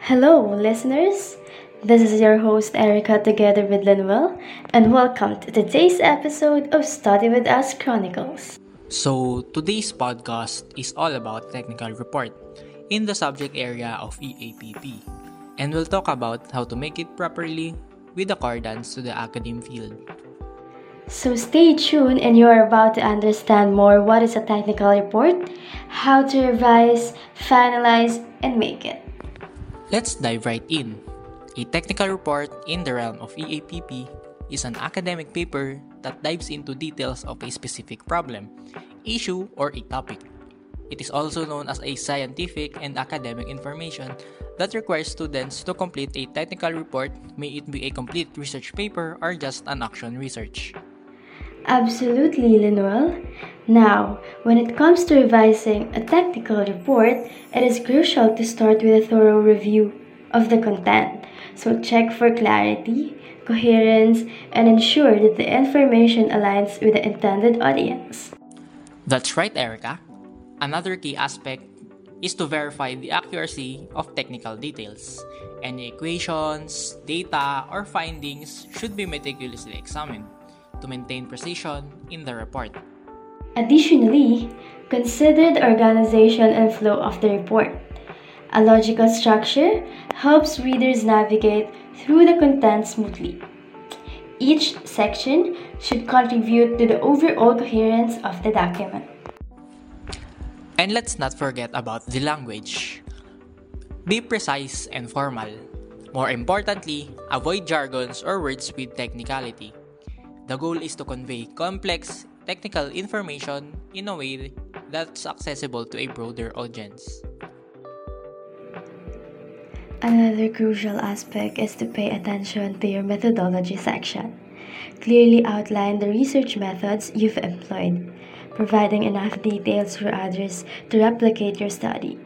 Hello, listeners. This is your host Erica together with Linwell, and welcome to today's episode of Study with Us Chronicles. So, today's podcast is all about technical report in the subject area of EAPP, and we'll talk about how to make it properly with accordance to the academic field. So stay tuned and you are about to understand more what is a technical report, how to revise, finalize, and make it. Let's dive right in. A technical report in the realm of EAPP is an academic paper that dives into details of a specific problem, issue, or a topic. It is also known as a scientific and academic information that requires students to complete a technical report, may it be a complete research paper or just an action research. Absolutely, Linuel. Now, when it comes to revising a technical report, it is crucial to start with a thorough review of the content. So check for clarity, coherence, and ensure that the information aligns with the intended audience. That's right, Erica. Another key aspect is to verify the accuracy of technical details. Any equations, data, or findings should be meticulously examined to maintain precision in the report. Additionally, consider the organization and flow of the report. A logical structure helps readers navigate through the content smoothly. Each section should contribute to the overall coherence of the document. And let's not forget about the language. Be precise and formal. More importantly, avoid jargons or words with technicality. The goal is to convey complex technical information in a way that's accessible to a broader audience. Another crucial aspect is to pay attention to your methodology section. Clearly outline the research methods you've employed, providing enough details for others to replicate your study.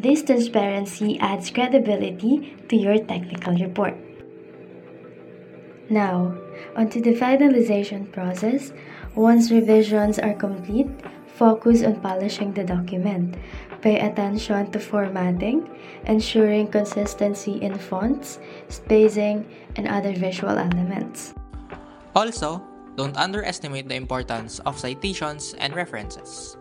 This transparency adds credibility to your technical report. Now, onto the finalization process. Once revisions are complete, focus on polishing the document. Pay attention to formatting, ensuring consistency in fonts, spacing, and other visual elements. Also, don't underestimate the importance of citations and references.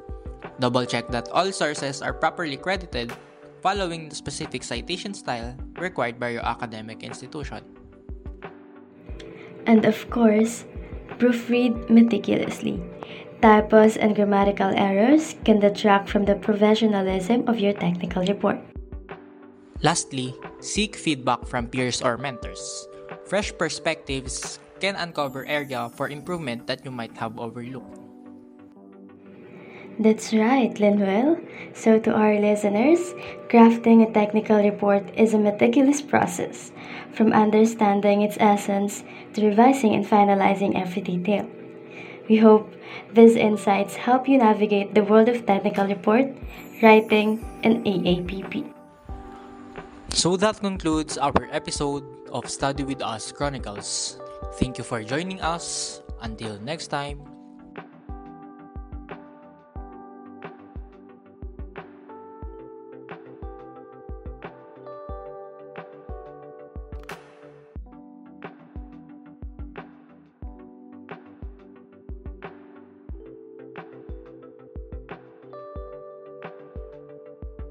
Double check that all sources are properly credited following the specific citation style required by your academic institution. And of course, proofread meticulously. Typos and grammatical errors can detract from the professionalism of your technical report. Lastly, seek feedback from peers or mentors. Fresh perspectives can uncover area for improvement that you might have overlooked. That's right, Linwell. So, to our listeners, crafting a technical report is a meticulous process, from understanding its essence to revising and finalizing every detail. We hope these insights help you navigate the world of technical report, writing, and EAPP. So, that concludes our episode of Study with Us Chronicles. Thank you for joining us. Until next time,